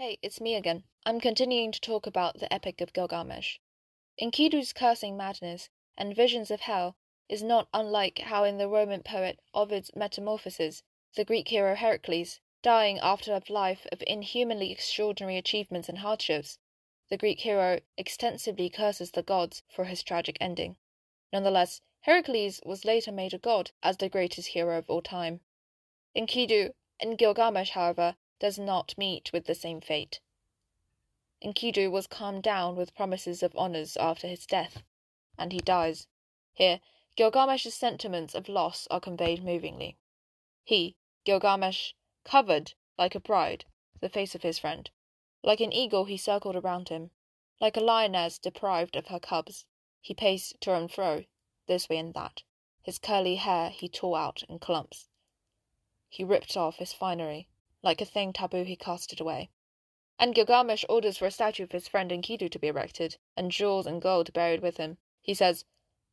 Hey, it's me again. I'm continuing to talk about the Epic of Gilgamesh. Enkidu's cursing madness and visions of hell is not unlike how in the Roman poet Ovid's Metamorphoses, the Greek hero Heracles, dying after a life of inhumanly extraordinary achievements and hardships, the Greek hero extensively curses the gods for his tragic ending. Nonetheless, Heracles was later made a god as the greatest hero of all time. Enkidu and Gilgamesh, however, does not meet with the same fate. Enkidu was calmed down with promises of honours after his death, and he dies. Here, Gilgamesh's sentiments of loss are conveyed movingly. He, Gilgamesh, covered, like a bride, the face of his friend. Like an eagle he circled around him. Like a lioness deprived of her cubs, he paced to and fro, this way and that. His curly hair he tore out in clumps. He ripped off his finery, like a thing taboo, he cast it away. And Gilgamesh orders for a statue of his friend Enkidu to be erected, and jewels and gold buried with him. He says,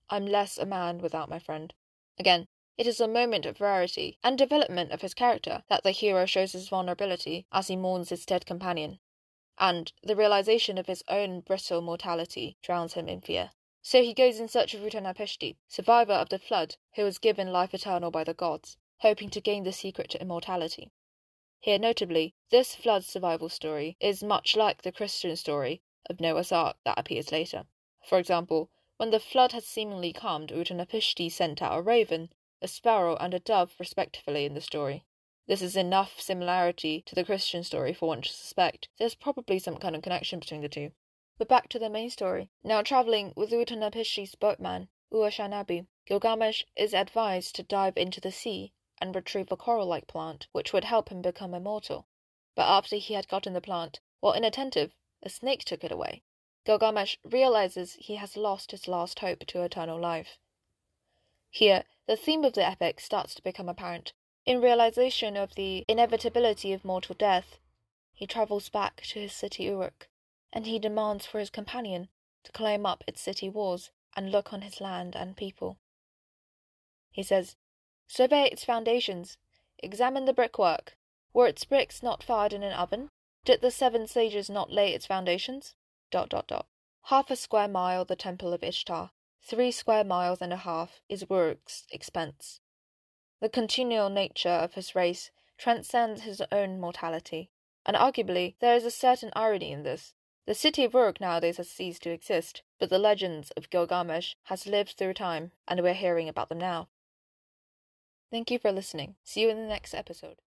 I'm less a man without my friend. Again, it is a moment of rarity and development of his character that the hero shows his vulnerability as he mourns his dead companion, and the realization of his own brittle mortality drowns him in fear. So he goes in search of Utnapishti, survivor of the flood, who was given life eternal by the gods, hoping to gain the secret to immortality. Here, notably, this flood survival story is much like the Christian story of Noah's Ark that appears later. For example, when the flood had seemingly calmed, Utnapishti sent out a raven, a sparrow, and a dove respectively in the story. This is enough similarity to the Christian story for one to suspect there's probably some kind of connection between the two. But back to the main story. Now travelling with Utnapishti's boatman, Urshanabi, Gilgamesh is advised to dive into the sea and retrieve a coral like plant which would help him become immortal. But after he had gotten the plant, while inattentive, a snake took it away. Gilgamesh realizes he has lost his last hope to eternal life. Here, the theme of the epic starts to become apparent. In realization of the inevitability of mortal death, he travels back to his city Uruk, and he demands for his companion to climb up its city walls and look on his land and people. He says, Survey its foundations. Examine the brickwork. Were its bricks not fired in an oven? Did the seven sages not lay its foundations? Dot, dot, dot. Half a square mile the temple of Ishtar, three square miles and a half is Uruk's expense. The continual nature of his race transcends his own mortality, and arguably there is a certain irony in this. The city of Uruk nowadays has ceased to exist, but the legends of Gilgamesh has lived through time, and we're hearing about them now. Thank you for listening. See you in the next episode.